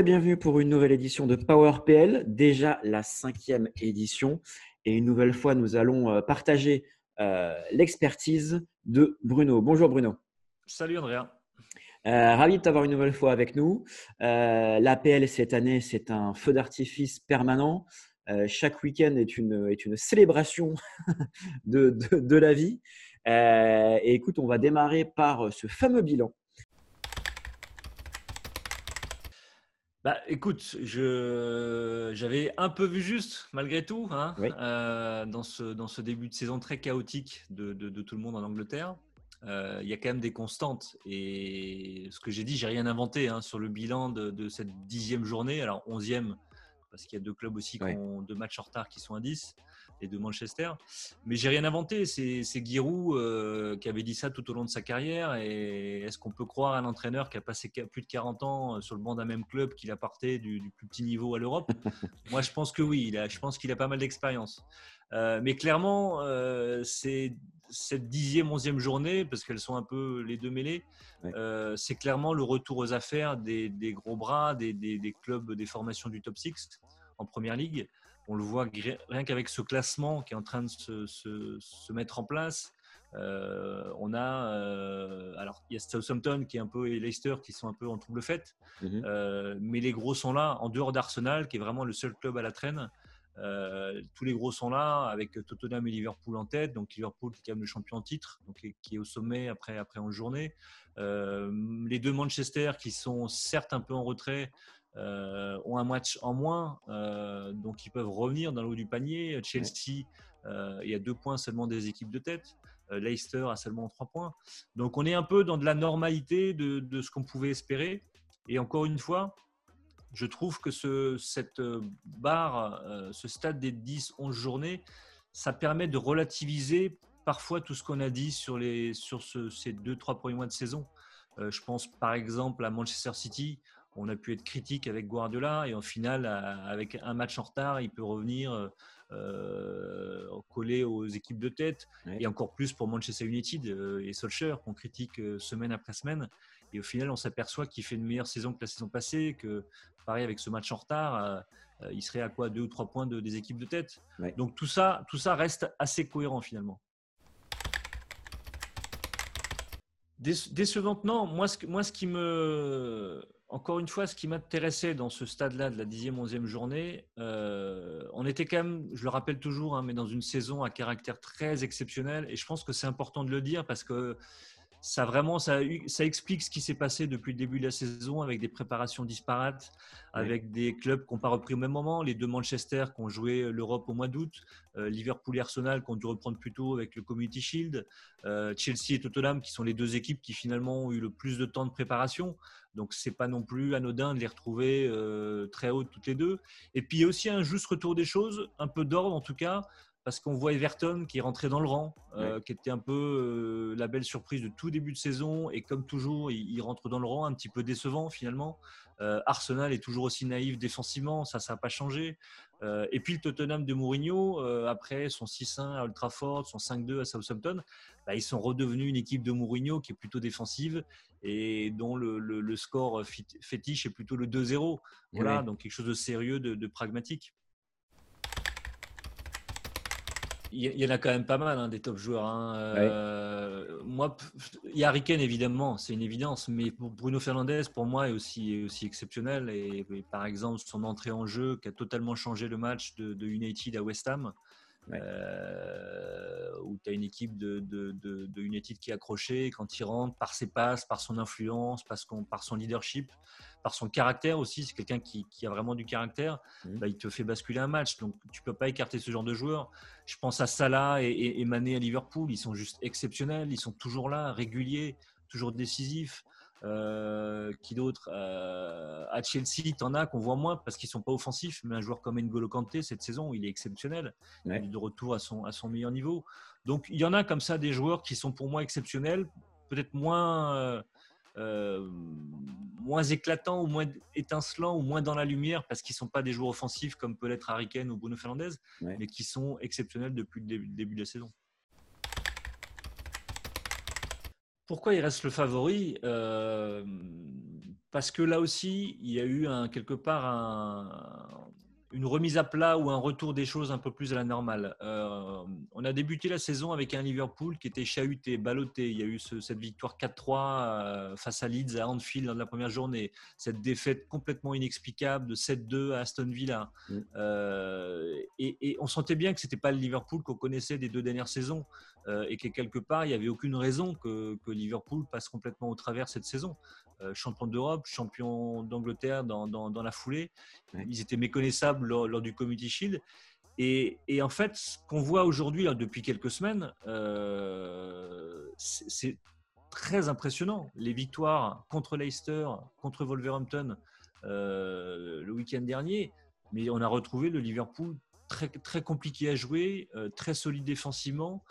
Et bienvenue pour une nouvelle édition de PowerPL, déjà la cinquième édition. Et une nouvelle fois, nous allons euh, partager euh, l'expertise de Bruno. Bonjour Bruno. Salut Andrea. Euh, ravi de t'avoir une nouvelle fois avec nous. L'APL cette année, c'est un feu d'artifice permanent. chaque week-end est une, est une célébration de, de, la vie. et écoute, on va démarrer par ce fameux bilan Bah, écoute, j'avais un peu vu juste, malgré tout, hein, euh, dans, ce, dans ce début de saison très chaotique de, de, tout le monde en Angleterre. Euh, il y a quand même des constantes. Et ce que j'ai dit, j'ai rien inventé hein, sur le bilan de, de, cette dixième journée. Alors, onzième, parce qu'il y a deux clubs aussi qui ont deux matchs en retard qui sont à 10 et de Manchester. Mais j'ai rien inventé. C'est Giroud euh, qui avait dit ça tout au long de sa carrière. Et est-ce qu'on peut croire à un entraîneur qui a passé plus de 40 ans euh, sur le banc d'un même club qu'il a porté du, plus petit niveau à l'Europe? Moi, je pense que oui. Il a, je pense qu'il a pas mal d'expérience. Euh, mais clairement, c'est cette dixième, onzième journée, parce qu'elles sont un peu les deux mêlées, c'est clairement le retour aux affaires des, gros bras, des, des, clubs des formations du top 6 en première ligue. On le voit rien qu'avec ce classement qui est en train de se, mettre en place. Euh, on a, euh, alors il y a Southampton qui est un peu et Leicester qui sont un peu en trouble fête, mhm. euh, mais les gros sont là, en dehors d'Arsenal qui est vraiment le seul club à la traîne. Tous les gros sont là, avec Tottenham et Liverpool en tête. Donc Liverpool qui est quand même le champion en titre, donc qui est au sommet après après en journée. les deux Manchester qui sont certes un peu en retrait, euh, ont un match en moins, euh, donc ils peuvent revenir dans le haut du panier. Chelsea, euh, il y a deux points seulement des équipes de tête. Leicester a seulement trois points. Donc on est un peu dans de la normalité de, de ce qu'on pouvait espérer. Et encore une fois, je trouve que ce, cette barre, ce stade des 10-11 journées, ça permet de relativiser parfois tout ce qu'on a dit sur, les, sur ce, ces deux, trois premiers mois de saison. je pense par exemple à Manchester City on a pu être critique avec Guardiola et en final, avec un match en retard, il peut revenir euh, coller aux équipes de tête et encore plus pour Manchester United euh, et Solskjaer qu'on critique euh, semaine après semaine. Et au final, on s'aperçoit qu'il fait une meilleure saison que la saison passée, que pareil avec ce match en retard, il serait à quoi deux ou trois points de, des équipes de tête. Donc tout ça, tout ça reste assez cohérent finalement. Décevante, non. Moi, ce, moi, ce qui me encore une fois, ce qui m'intéressait dans ce stade-là de la 10e, 11e journée, euh, on était quand même, je le rappelle toujours, hein, mais dans une saison à caractère très exceptionnel. Et je pense que c'est important de le dire parce que ça vraiment, ça, ça explique ce qui s'est passé depuis le début de la saison avec des préparations disparates, avec des clubs qui n'ont pas repris au même moment, les deux Manchester qui ont joué l'Europe au mois d'août, euh, Liverpool et Arsenal qui ont dû reprendre plus tôt avec le Community Shield, euh, Chelsea et Tottenham qui sont les deux équipes qui finalement ont eu le plus de temps de préparation. Donc c'est pas non plus anodin de les retrouver euh, très hautes toutes les deux. Et puis il y a aussi un juste retour des choses, un peu d'ordre en tout cas, parce qu'on voit Everton qui est rentré dans le rang, euh, qui était un peu euh, la belle surprise de tout début de saison. Et comme toujours, il, rentre dans le rang, un petit peu décevant finalement. Euh, Arsenal est toujours aussi naïf défensivement, ça, ça n'a pas changé. et puis le Tottenham de Mourinho, après son 6-1 à Old Trafford, son 5-2 à Southampton, bah, ils sont redevenus une équipe de Mourinho qui est plutôt défensive et dont le, score fétiche est plutôt le 2-0. Voilà, donc quelque chose de sérieux, de pragmatique. Il y en a quand même pas mal, hein, des top joueurs. Hein. Euh, moi, il y a évidemment, c'est une évidence. Mais Bruno Fernandez, pour moi, est aussi, aussi exceptionnel. Et, par exemple, son entrée en jeu qui a totalement changé le match de, United à West Ham. Euh, où tu as une équipe de, de, United qui est accrochée quand il rentre par ses passes, par son influence, par son leadership par son caractère aussi, c'est quelqu'un qui, a vraiment du caractère, mmh. bah, il te fait basculer un match. Donc tu peux pas écarter ce genre de joueurs. Je pense à Salah et, Mané à Liverpool, ils sont juste exceptionnels, ils sont toujours là, réguliers, toujours décisifs. Euh, qui d'autre euh, À Chelsea, en as qu'on voit moins parce qu'ils sont pas offensifs, mais un joueur comme N'Golo Kanté cette saison, il est exceptionnel. Il est de retour à son, à son meilleur niveau. Donc il y en a comme ça des joueurs qui sont pour moi exceptionnels, peut-être moins. Euh, euh, moins éclatants ou moins étincelants ou moins dans la lumière parce qu'ils ne sont pas des joueurs offensifs comme peut l'être Harry Kane ou Bruno Fernandez, mais qui sont exceptionnels depuis le début de la saison. Pourquoi il reste le favori? Parce que là aussi, il y a eu un, quelque part un, une remise à plat ou un retour des choses un peu plus à la normale. Euh, on a débuté la saison avec un Liverpool qui était chahuté, ballotté. Il y a eu cette victoire 4-3 euh, face à Leeds à Anfield dans la première journée. Cette défaite complètement inexplicable de 7-2 à Aston Villa. Mm. Euh, et, on sentait bien que ce n'était pas le Liverpool qu'on connaissait des deux dernières saisons. et que quelque part, il n'y avait aucune raison que, que, Liverpool passe complètement au travers cette saison. Euh, champion d'Europe, champion d'Angleterre dans, dans, la foulée. Ils étaient méconnaissables lors, du Community Shield. Et, et, en fait, ce qu'on voit aujourd'hui, depuis quelques semaines, euh, c'est très impressionnant. Les victoires contre Leicester, contre Wolverhampton euh, le week-end dernier, mais on a retrouvé le Liverpool très, très compliqué à jouer, très solide défensivement,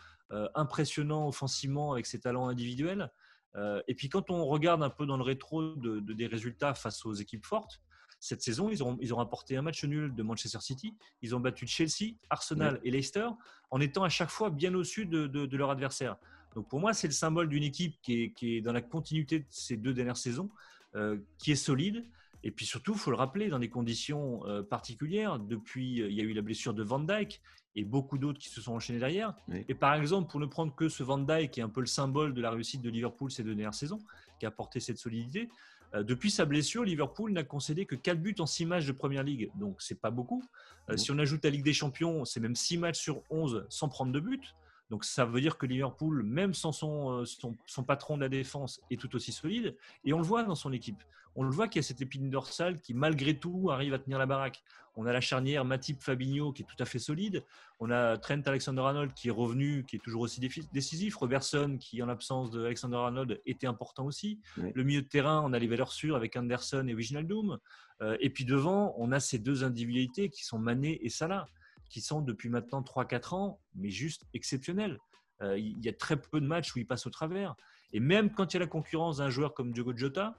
impressionnant offensivement avec ses talents individuels. Euh, et puis quand on regarde un peu dans le rétro de, des résultats face aux équipes fortes, cette saison, ils ont, ils ont rapporté un match nul de Manchester City. Ils ont battu Chelsea, Arsenal et Leicester en étant à chaque fois bien au-dessus de, de, leur adversaire. Donc pour moi, c'est le symbole d'une équipe qui est, qui est, dans la continuité de ces deux dernières saisons, euh, qui est solide. Et puis surtout, il faut le rappeler, dans des conditions euh, particulières. Depuis, il y a eu la blessure de Van Dyke et beaucoup d'autres qui se sont enchaînés derrière. Et par exemple, pour ne prendre que ce Van Dijk, qui est un peu le symbole de la réussite de Liverpool ces deux dernières saisons, qui a apporté cette solidité, euh, depuis sa blessure, Liverpool n'a concédé que 4 buts en 6 matchs de Première Ligue. Donc, c'est pas beaucoup. Euh, si on ajoute la Ligue des Champions, c'est même 6 matchs sur 11 sans prendre de but. Donc ça veut dire que Liverpool, même sans son, son, son, patron de la défense, est tout aussi solide. Et on le voit dans son équipe on le voit qu'il y a cette épine dorsale qui, malgré tout, arrive à tenir la baraque. On a la charnière Matip-Fabinho qui est tout à fait solide. On a Trent Alexander-Arnold qui est revenu, qui est toujours aussi décisif. Robertson qui, en l'absence de Alexander-Arnold, était important aussi. Le milieu de terrain, on a les valeurs sûres avec Anderson et Wijnaldum. Euh, et puis devant, on a ces deux individualités qui sont Mané et Salah, qui sont depuis maintenant 3-4 ans, mais juste exceptionnels. Euh, il y a très peu de matchs où ils passent au travers. Et même quand il y a la concurrence d'un joueur comme Diogo Jota,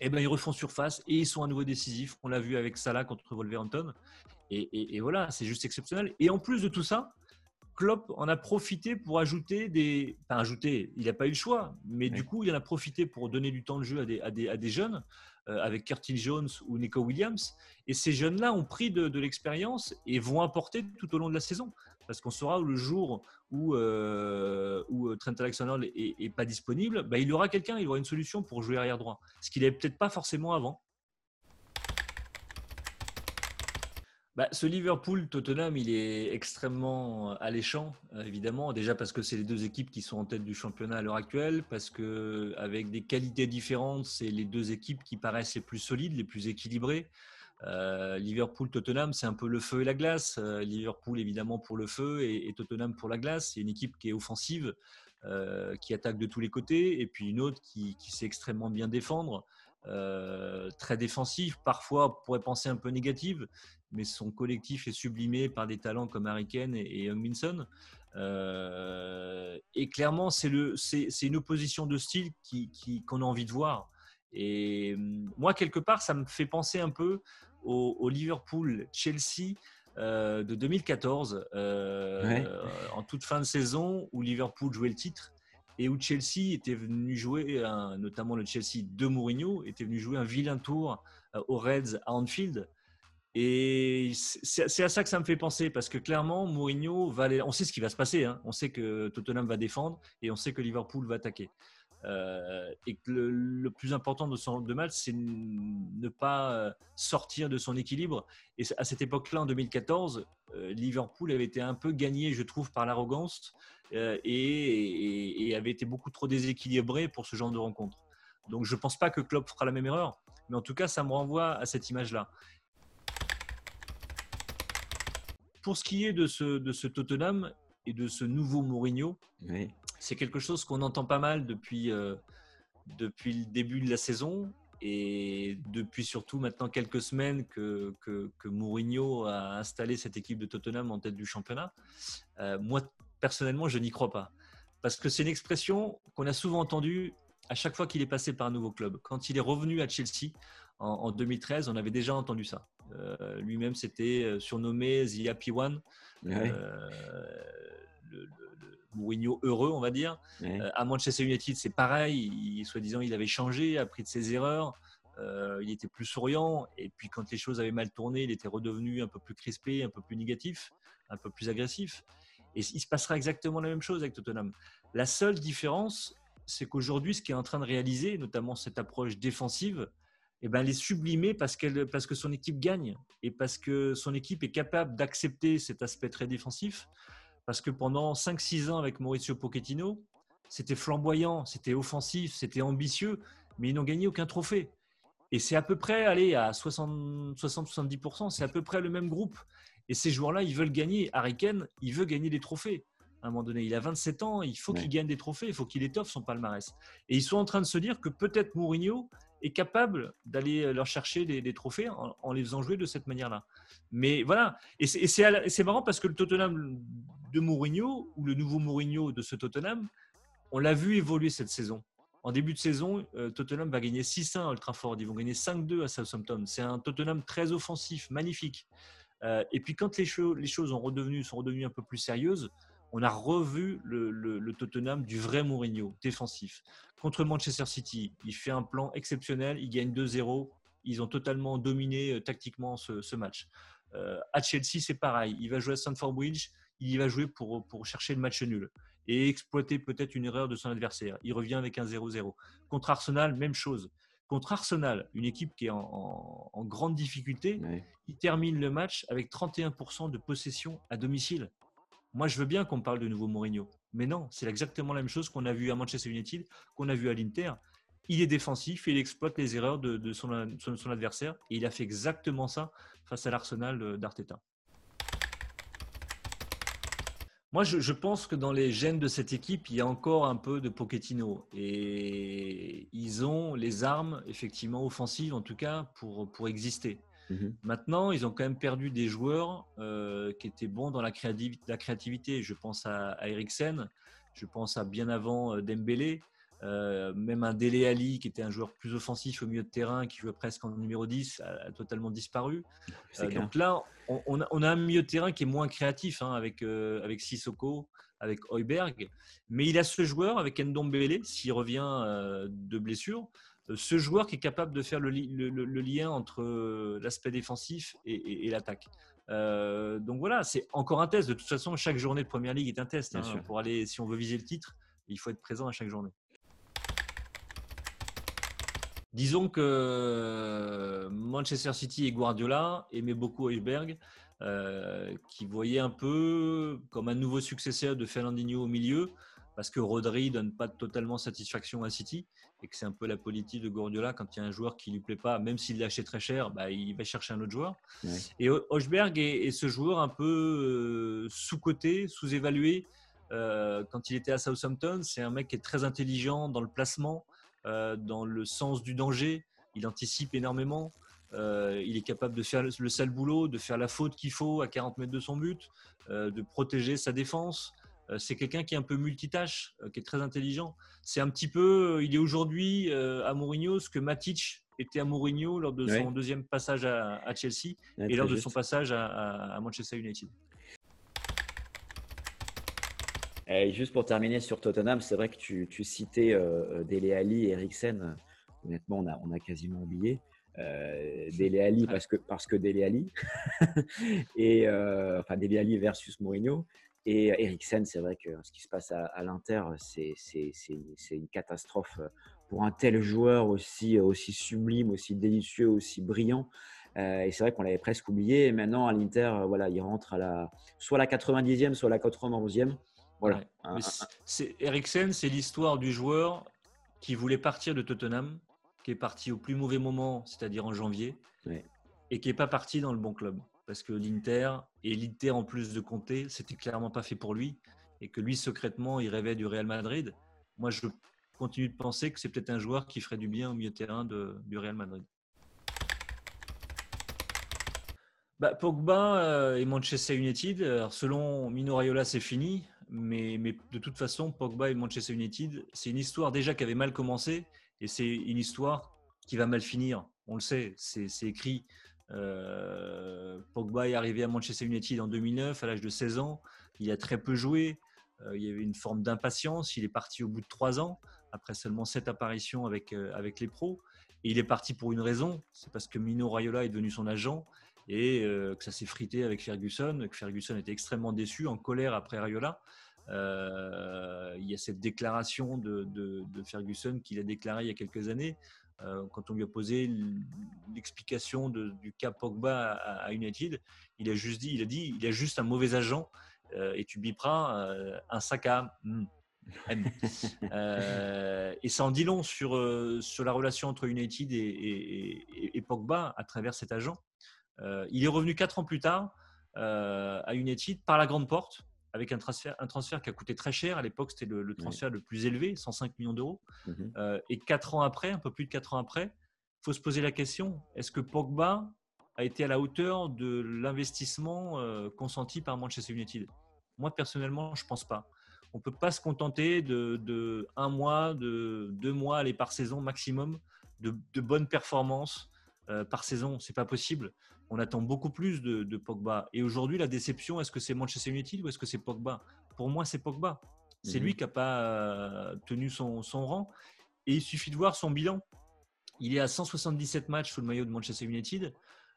eh ben, ils refont surface et ils sont à nouveau décisifs. On l'a vu avec Salah contre Wolverhampton. Et, et, voilà, c'est juste exceptionnel. Et en plus de tout ça, Klopp en a profité pour ajouter des. Enfin, ajouter, il n'a pas eu le choix, mais du coup, il en a profité pour donner du temps de jeu à des, à des, à des jeunes, avec Curtin Jones ou Nico Williams. Et ces jeunes-là ont pris de, l'expérience et vont apporter tout au long de la saison parce qu'on saura le jour où, euh, euh, Trent Alexander n'est pas disponible, bah, il aura quelqu'un, il aura une solution pour jouer arrière droit, ce qu'il n'avait peut-être pas forcément avant. Bah, ce Liverpool-Tottenham, il est extrêmement alléchant, euh, évidemment. Déjà parce que c'est les deux équipes qui sont en tête du championnat à l'heure actuelle, parce que avec des qualités différentes, c'est les deux équipes qui paraissent les plus solides, les plus équilibrées. Euh, Liverpool-Tottenham, c'est un peu le feu et la glace. Euh, Liverpool, évidemment, pour le feu et, Tottenham pour la glace. C'est une équipe qui est offensive, euh, qui attaque de tous les côtés, et puis une autre qui, sait extrêmement bien défendre. très défensive, parfois on pourrait penser un peu négative, mais son collectif est sublimé par des talents comme Harry Kane et, Young Minson. et clairement, c'est une opposition de style qu'on a envie de voir. Et hum, moi, quelque part, ça me fait penser un peu au, Liverpool-Chelsea euh, de 2014, euh, en toute fin de saison, où Liverpool jouait le titre et où Chelsea était venu jouer, notamment le Chelsea de Mourinho, était venu jouer un vilain tour euh, aux Reds à Anfield. Et c'est à ça que ça me fait penser, parce que clairement, Mourinho va aller, on sait ce qui va se passer, hein. on sait que Tottenham va défendre et on sait que Liverpool va attaquer. Euh, et le, plus important de son de match, c'est ne pas euh, sortir de son équilibre. Et à cette époque-là, en 2014, euh, Liverpool avait été un peu gagné, je trouve, par l'arrogance et, avait été beaucoup trop déséquilibré pour ce genre de rencontre. Donc, je ne pense pas que Klopp fera la même erreur, mais en tout cas, ça me renvoie à cette image-là. Pour ce qui est de ce, de ce Tottenham et de ce nouveau Mourinho, oui c'est quelque chose qu'on entend pas mal depuis, euh, depuis le début de la saison et depuis surtout maintenant quelques semaines que, que, Mourinho a installé cette équipe de Tottenham en tête du championnat. Euh, moi, personnellement, je n'y crois pas. Parce que c'est une expression qu'on a souvent entendue à chaque fois qu'il est passé par un nouveau club. Quand il est revenu à Chelsea en, 2013, on avait déjà entendu ça. Euh, lui-même s'était surnommé The Happy One. le, Mourinho heureux, on va dire. à Manchester United, c'est pareil. Soi-disant, il avait changé, appris de ses erreurs. il était plus souriant. Et puis, quand les choses avaient mal tourné, il était redevenu un peu plus crispé, un peu plus négatif, un peu plus agressif. Et il se passera exactement la même chose avec Tottenham. La seule différence, c'est qu'aujourd'hui, ce qu'il est en train de réaliser, notamment cette approche défensive, eh ben, elle est sublimée parce, parce que son équipe gagne et parce que son équipe est capable d'accepter cet aspect très défensif. Parce que pendant 5-6 ans avec Mauricio Pochettino, c'était flamboyant, c'était offensif, c'était ambitieux, mais ils n'ont gagné aucun trophée. Et c'est à peu près, allez, à 60-70%, c'est à peu près le même groupe. Et ces joueurs-là, ils veulent gagner. Harry Kane, il veut gagner des trophées à un moment donné. Il a 27 ans, il faut qu'il gagne des trophées, il faut qu'il étoffe son palmarès. Et ils sont en train de se dire que peut-être Mourinho est capable d'aller leur chercher des, trophées en, les faisant jouer de cette manière-là. Mais voilà, et c'est marrant parce que le Tottenham de Mourinho, ou le nouveau Mourinho de ce Tottenham, on l'a vu évoluer cette saison. En début de saison, euh, Tottenham va gagner 6-1 à Old Trafford. Ils vont gagner 5-2 à Southampton. C'est un Tottenham très offensif, magnifique. Euh, et puis quand les, les choses ont redevenu, sont redevenues un peu plus sérieuses, on a revu le, Tottenham du vrai Mourinho, défensif. Contre Manchester City, il fait un plan exceptionnel, il gagne 2-0, ils ont totalement dominé euh, tactiquement ce, match. Euh, à Chelsea, c'est pareil, il va jouer à Stamford Bridge, il y va jouer pour, pour chercher le match nul et exploiter peut-être une erreur de son adversaire. Il revient avec un 0-0. Contre Arsenal, même chose. Contre Arsenal, une équipe qui est en, grande difficulté, il termine le match avec 31% de possession à domicile. Moi, je veux bien qu'on parle de nouveau Mourinho. Mais non, c'est exactement la même chose qu'on a vu à Manchester United, qu'on a vu à l'Inter. Il est défensif, il exploite les erreurs de, son, adversaire et il a fait exactement ça face à l'Arsenal d'Arteta. Moi, je, pense que dans les gènes de cette équipe, il y a encore un peu de Pochettino. Et ils ont les armes, effectivement, offensives, en tout cas, pour exister. Mhm. Maintenant, ils ont quand même perdu des joueurs euh, qui étaient bons dans la, créativité. Je pense à, à Eriksen, je pense à bien avant euh, Dembélé, euh, même un Dele Ali qui était un joueur plus offensif au milieu de terrain, qui jouait presque en numéro 10, a, totalement disparu. donc là, on, a, un milieu de terrain qui est moins créatif hein, avec, avec Sissoko, avec Heuberg, mais il a ce joueur avec Ndombele s'il revient de blessure ce joueur qui est capable de faire le, lien entre euh, l'aspect défensif et, l'attaque. Euh, donc voilà, c'est encore un test. De toute façon, chaque journée de Première Ligue est un test. Hein, pour aller, si on veut viser le titre, il faut être présent à chaque journée. Disons que euh, Manchester City et Guardiola aimaient beaucoup Højbjerg, qui voyait un peu comme un nouveau successeur de Fernandinho au milieu, parce que Rodri donne pas totalement satisfaction à City et que c'est un peu la politique de Guardiola quand il y a un joueur qui lui plaît pas, même s'il l'achète très cher, bah, il va chercher un autre joueur. Et Hochberg est, ce joueur un peu euh, sous-coté, sous-évalué. Euh, quand il était à Southampton, c'est un mec qui est très intelligent dans le placement, euh, dans le sens du danger. Il anticipe énormément. il est capable de faire le sale boulot, de faire la faute qu'il faut à 40 mètres de son but, de protéger sa défense. Euh, c'est quelqu'un qui est un peu multitâche, euh, qui est très intelligent. C'est un petit peu, euh, il est aujourd'hui à Mourinho ce que Matic était à Mourinho lors de son deuxième passage à, Chelsea et lors de son passage à, Manchester United. Et juste pour terminer sur Tottenham, c'est vrai que tu, citais Dele Alli et Eriksen. Honnêtement, on a, on a quasiment oublié. Dele Alli parce que, parce que Dele Alli. et, enfin, Dele Alli versus Mourinho. Et Eriksen, c'est vrai que ce qui se passe à, l'Inter, c'est une catastrophe pour un tel joueur aussi, aussi sublime, aussi délicieux, aussi brillant. Euh, et c'est vrai qu'on l'avait presque oublié. Et maintenant, à l'Inter, voilà, il rentre à la, soit la 90e, soit la 91e. Voilà. Eriksen, c'est l'histoire du joueur qui voulait partir de Tottenham, qui est parti au plus mauvais moment, c'est-à-dire en janvier, et qui n'est pas parti dans le bon club parce que l'Inter et l'Inter en plus de compter, c'était clairement pas fait pour lui et que lui secrètement il rêvait du Real Madrid. Moi, je continue de penser que c'est peut-être un joueur qui ferait du bien au milieu de terrain du Real Madrid. Bah, Pogba euh, et Manchester United, selon Mino Raiola, c'est fini, mais, mais, de toute façon, Pogba et Manchester United, c'est une histoire déjà qui avait mal commencé et c'est une histoire qui va mal finir. On le sait, c'est écrit. Euh, Pogba est arrivé à Manchester United en 2009 à l'âge de 16 ans. Il a très peu joué. il y avait une forme d'impatience. Il est parti au bout de trois ans, après seulement sept apparitions avec, avec les pros. Et il est parti pour une raison, c'est parce que Mino Raiola est devenu son agent et que ça s'est frité avec Ferguson, que Ferguson était extrêmement déçu, en colère après Raiola. Euh, il y a cette déclaration de, Ferguson qu'il a déclarée il y a quelques années, euh, quand on lui a posé l'explication du cas Pogba à, United. Il a juste dit, il a dit, il a juste un mauvais agent euh, et tu biperas un sac à hmm, et ça en dit long sur, sur la relation entre United et, Pogba à travers cet agent. il est revenu quatre ans plus tard à United par la grande porte avec un transfert, un transfert qui a coûté très cher. À l'époque, c'était le, transfert le plus élevé, 105 millions d'euros. Mhm. Euh, et quatre ans après, un peu plus de quatre ans après, il faut se poser la question est-ce que Pogba a été à la hauteur de l'investissement euh, consenti par Manchester United? Moi, personnellement, je ne pense pas. On ne peut pas se contenter de, un mois, de deux mois, aller par saison maximum, de, bonnes performances euh, par saison. C'est pas possible on attend beaucoup plus de, Pogba. Et aujourd'hui, la déception, est-ce que c'est Manchester United ou est-ce que c'est Pogba? Pour moi, c'est Pogba. C'est mhm. lui qui n'a pas euh, tenu son, rang. Et il suffit de voir son bilan. Il est à 177 matchs sous le maillot de Manchester United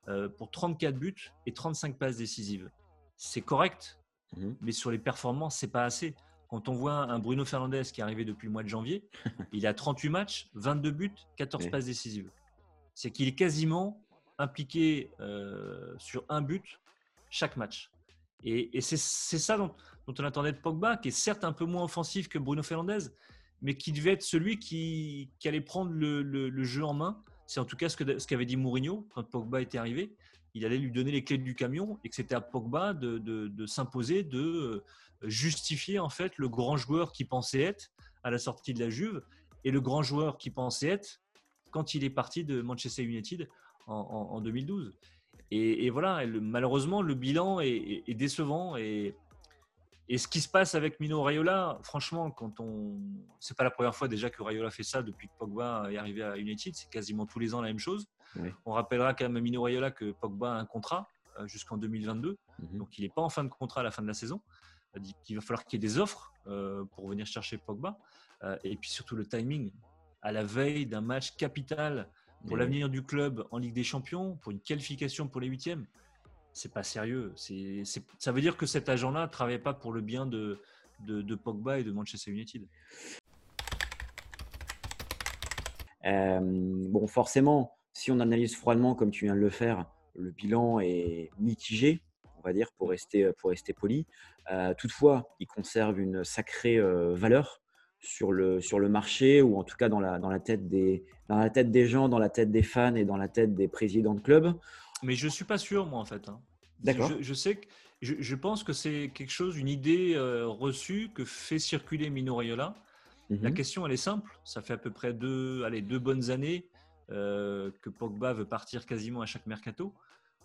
euh, pour 34 buts et 35 passes décisives. C'est correct, mhm. mais sur les performances, c'est pas assez. Quand on voit un Bruno Fernandes qui est arrivé depuis le mois de janvier, il a 38 matchs, 22 buts, 14 passes décisives. C'est qu'il est quasiment impliqué euh, sur un but chaque match. Et, c'est ça dont, on attendait de Pogba, qui est certes un peu moins offensif que Bruno Fernandez, mais qui devait être celui qui, allait prendre le, jeu en main. C'est en tout cas ce qu'avait ce dit Mourinho quand Pogba était arrivé. Il allait lui donner les clés du camion et que c'était à Pogba de, de s'imposer, de euh, justifier en fait le grand joueur qui pensait être à la sortie de la Juve et le grand joueur qui pensait être quand il est parti de Manchester United en, 2012. Et, voilà, malheureusement, le bilan est, décevant. Et, et, ce qui se passe avec Mino Raiola, franchement, quand on, c'est pas la première fois déjà que Raiola fait ça depuis que Pogba est arrivé à United, c'est quasiment tous les ans la même chose. On rappellera quand même à Mino Raiola que Pogba a un contrat euh, jusqu'en 2022, mhm. donc il n'est pas en fin de contrat à la fin de la saison. Il va falloir qu'il y ait des offres euh, pour venir chercher Pogba. Euh, et puis surtout le timing. À la veille d'un match capital pour l'avenir du club en Ligue des Champions, pour une qualification pour les huitièmes, c'est pas sérieux. Ça veut dire que cet agent-là ne travaillait pas pour le bien de, de, Pogba et de Manchester United. Euh, bon, forcément, si on analyse froidement comme tu viens de le faire, le bilan est mitigé, on va dire, pour rester, pour rester poli. Euh, toutefois, il conserve une sacrée euh, valeur sur le, sur le marché ou en tout cas dans la, dans, la tête des, dans la tête des gens, dans la tête des fans et dans la tête des présidents de clubs. Mais je ne suis pas sûr, moi, en fait. Hein. D'accord. Je, sais que je, je pense que c'est quelque chose, une idée euh, reçue que fait circuler Mino Raiola. La mhm. question, elle est simple. Ça fait à peu près deux, allez, deux bonnes années euh, que Pogba veut partir quasiment à chaque mercato.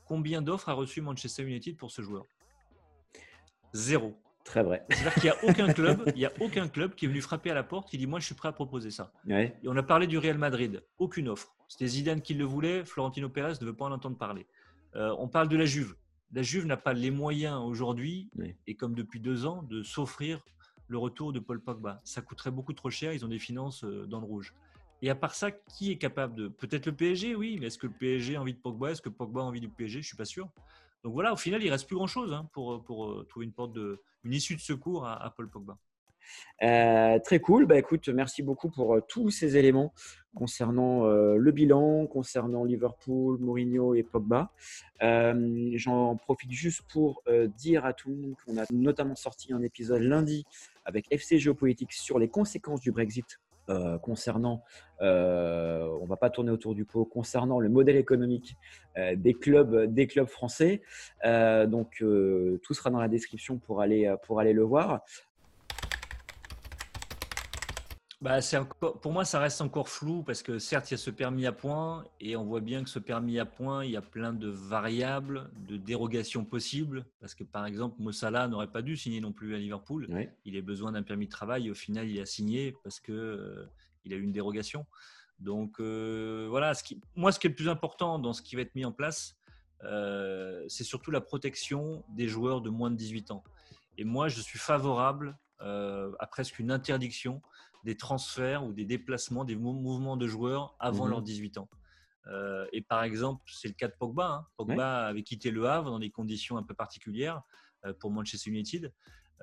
Combien d'offres a reçu Manchester United pour ce joueur? Zéro. Très vrai. C'est-à-dire qu'il n'y a aucun club, il y a aucun club qui est venu frapper à la porte qui dit moi je suis prêt à proposer ça. Et on a parlé du Real Madrid, aucune offre. C'était Zidane qui le voulait, Florentino Pérez ne veut pas en entendre parler. Euh, on parle de la Juve. La Juve n'a pas les moyens aujourd'hui, et comme depuis deux ans, de s'offrir le retour de Paul Pogba. Ça coûterait beaucoup trop cher, ils ont des finances euh, dans le rouge. Et à part ça, qui est capable de. Peut-être le PSG, oui, mais est-ce que le PSG a envie de Pogba? Est-ce que Pogba a envie du PSG Je ne suis pas sûr. Donc voilà, au final, il reste plus grand-chose hein, pour, pour euh, trouver une porte de, une issue de secours à, Paul Pogba. Euh, très cool. Bah, écoute, merci beaucoup pour euh, tous ces éléments concernant le bilan, concernant Liverpool, Mourinho et Pogba. J'en profite juste pour dire à tout le monde qu'on a notamment sorti un épisode lundi avec FC Géopolitique sur les conséquences du Brexit euh, concernant, euh, on va pas tourner autour du pot, concernant le modèle économique euh, des clubs, des clubs français. donc tout sera dans la description pour aller, pour aller le voir. Bah, encore, pour moi, ça reste encore flou parce que certes, il y a ce permis à points et on voit bien que ce permis à points, il y a plein de variables, de dérogations possibles. Parce que par exemple, Mossala n'aurait pas dû signer non plus à Liverpool. Il a besoin d'un permis de travail et au final, il a signé parce que euh, il a eu une dérogation. Donc euh, voilà, ce qui, moi, ce qui est le plus important dans ce qui va être mis en place, euh, c'est surtout la protection des joueurs de moins de 18 ans. Et moi, je suis favorable a presque une interdiction des transferts ou des déplacements, des mouvements de joueurs avant mmh leurs 18 ans. et par exemple, c'est le cas de Pogba. Hein. Pogba avait quitté le Havre dans des conditions un peu particulières pour Manchester United.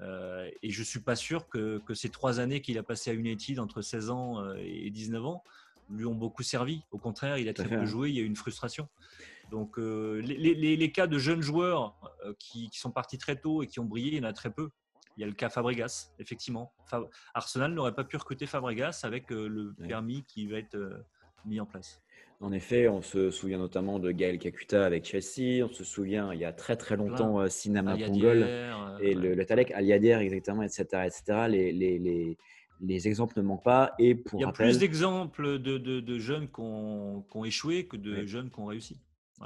et je ne suis pas sûr que, que ces trois années qu'il a passées à United entre 16 ans et 19 ans lui ont beaucoup servi. Au contraire, il a très peu joué, il y a eu une frustration. Donc euh, les, cas de jeunes joueurs euh, qui, sont partis très tôt et qui ont brillé, il y en a très peu. Il y a le cas Fabregas, effectivement. Arsenal n'aurait pas pu recruter Fabregas avec euh, le permis qui va être mis en place. En effet, on se souvient notamment de Gaël Kakuta avec Chelsea. On se souvient il y a très très longtemps Sinama Pongol et le, Talek Aliader, exactement, etc. etc. Les, les, les exemples ne manquent pas. Et pour Il y a plus d'exemples de, jeunes qui ont, échoué que de jeunes qui ont réussi.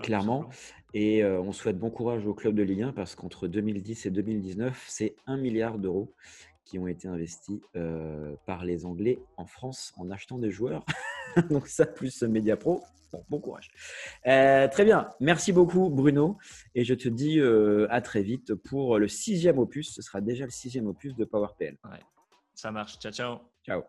Clairement. Et euh, on souhaite bon courage au club de Ligue 1 parce qu'entre 2010 et 2019, c'est un milliard d'euros qui ont été investis euh, par les Anglais en France en achetant des joueurs. Donc ça, plus Media Pro. Bon, courage. Euh, très bien. Merci beaucoup, Bruno. Et je te dis à très vite pour le sixième opus. Ce sera déjà le sixième opus de PowerPL. Ça marche. Ciao, ciao. Ciao.